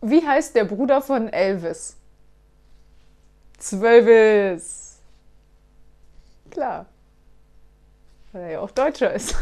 Wie heißt der Bruder von Elvis? Zwölvis. Klar. Weil er ja auch Deutscher ist.